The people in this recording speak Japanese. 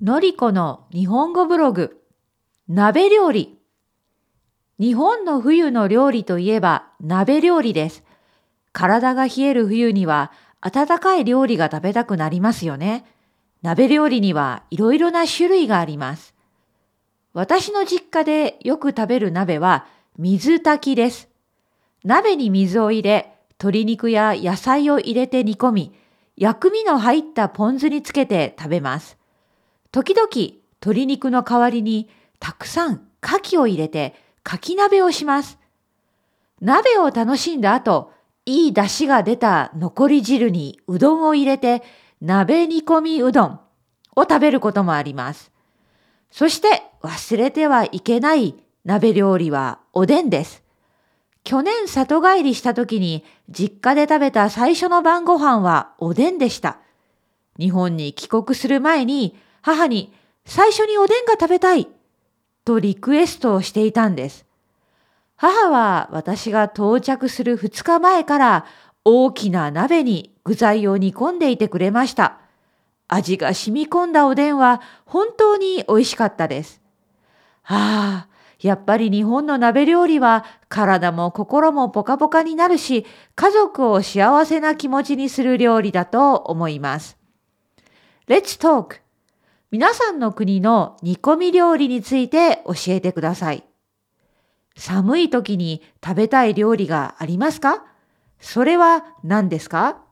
のりこの日本語ブログ、鍋料理。日本の冬の料理といえば鍋料理です。体が冷える冬には温かい料理が食べたくなりますよね。鍋料理にはいろいろな種類があります。私の実家でよく食べる鍋は水炊きです。鍋に水を入れ、鶏肉や野菜を入れて煮込み、薬味の入ったポン酢につけて食べます。時々鶏肉の代わりにたくさん牡蠣を入れて牡蠣鍋をします。鍋を楽しんだ後、いい出汁が出た残り汁にうどんを入れて鍋煮込みうどんを食べることもあります。そして忘れてはいけない鍋料理はおでんです。去年里帰りした時に実家で食べた最初の晩ご飯はおでんでした。日本に帰国する前に母に最初におでんが食べたいとリクエストをしていたんです。母は私が到着する2日前から大きな鍋に具材を煮込んでいてくれました。味が染み込んだおでんは本当に美味しかったです。ああ、やっぱり日本の鍋料理は体も心もポカポカになるし、家族を幸せな気持ちにする料理だと思います。Let's talk! 皆さんの国の煮込み料理について教えてください。寒い時に食べたい料理がありますか？それは何ですか？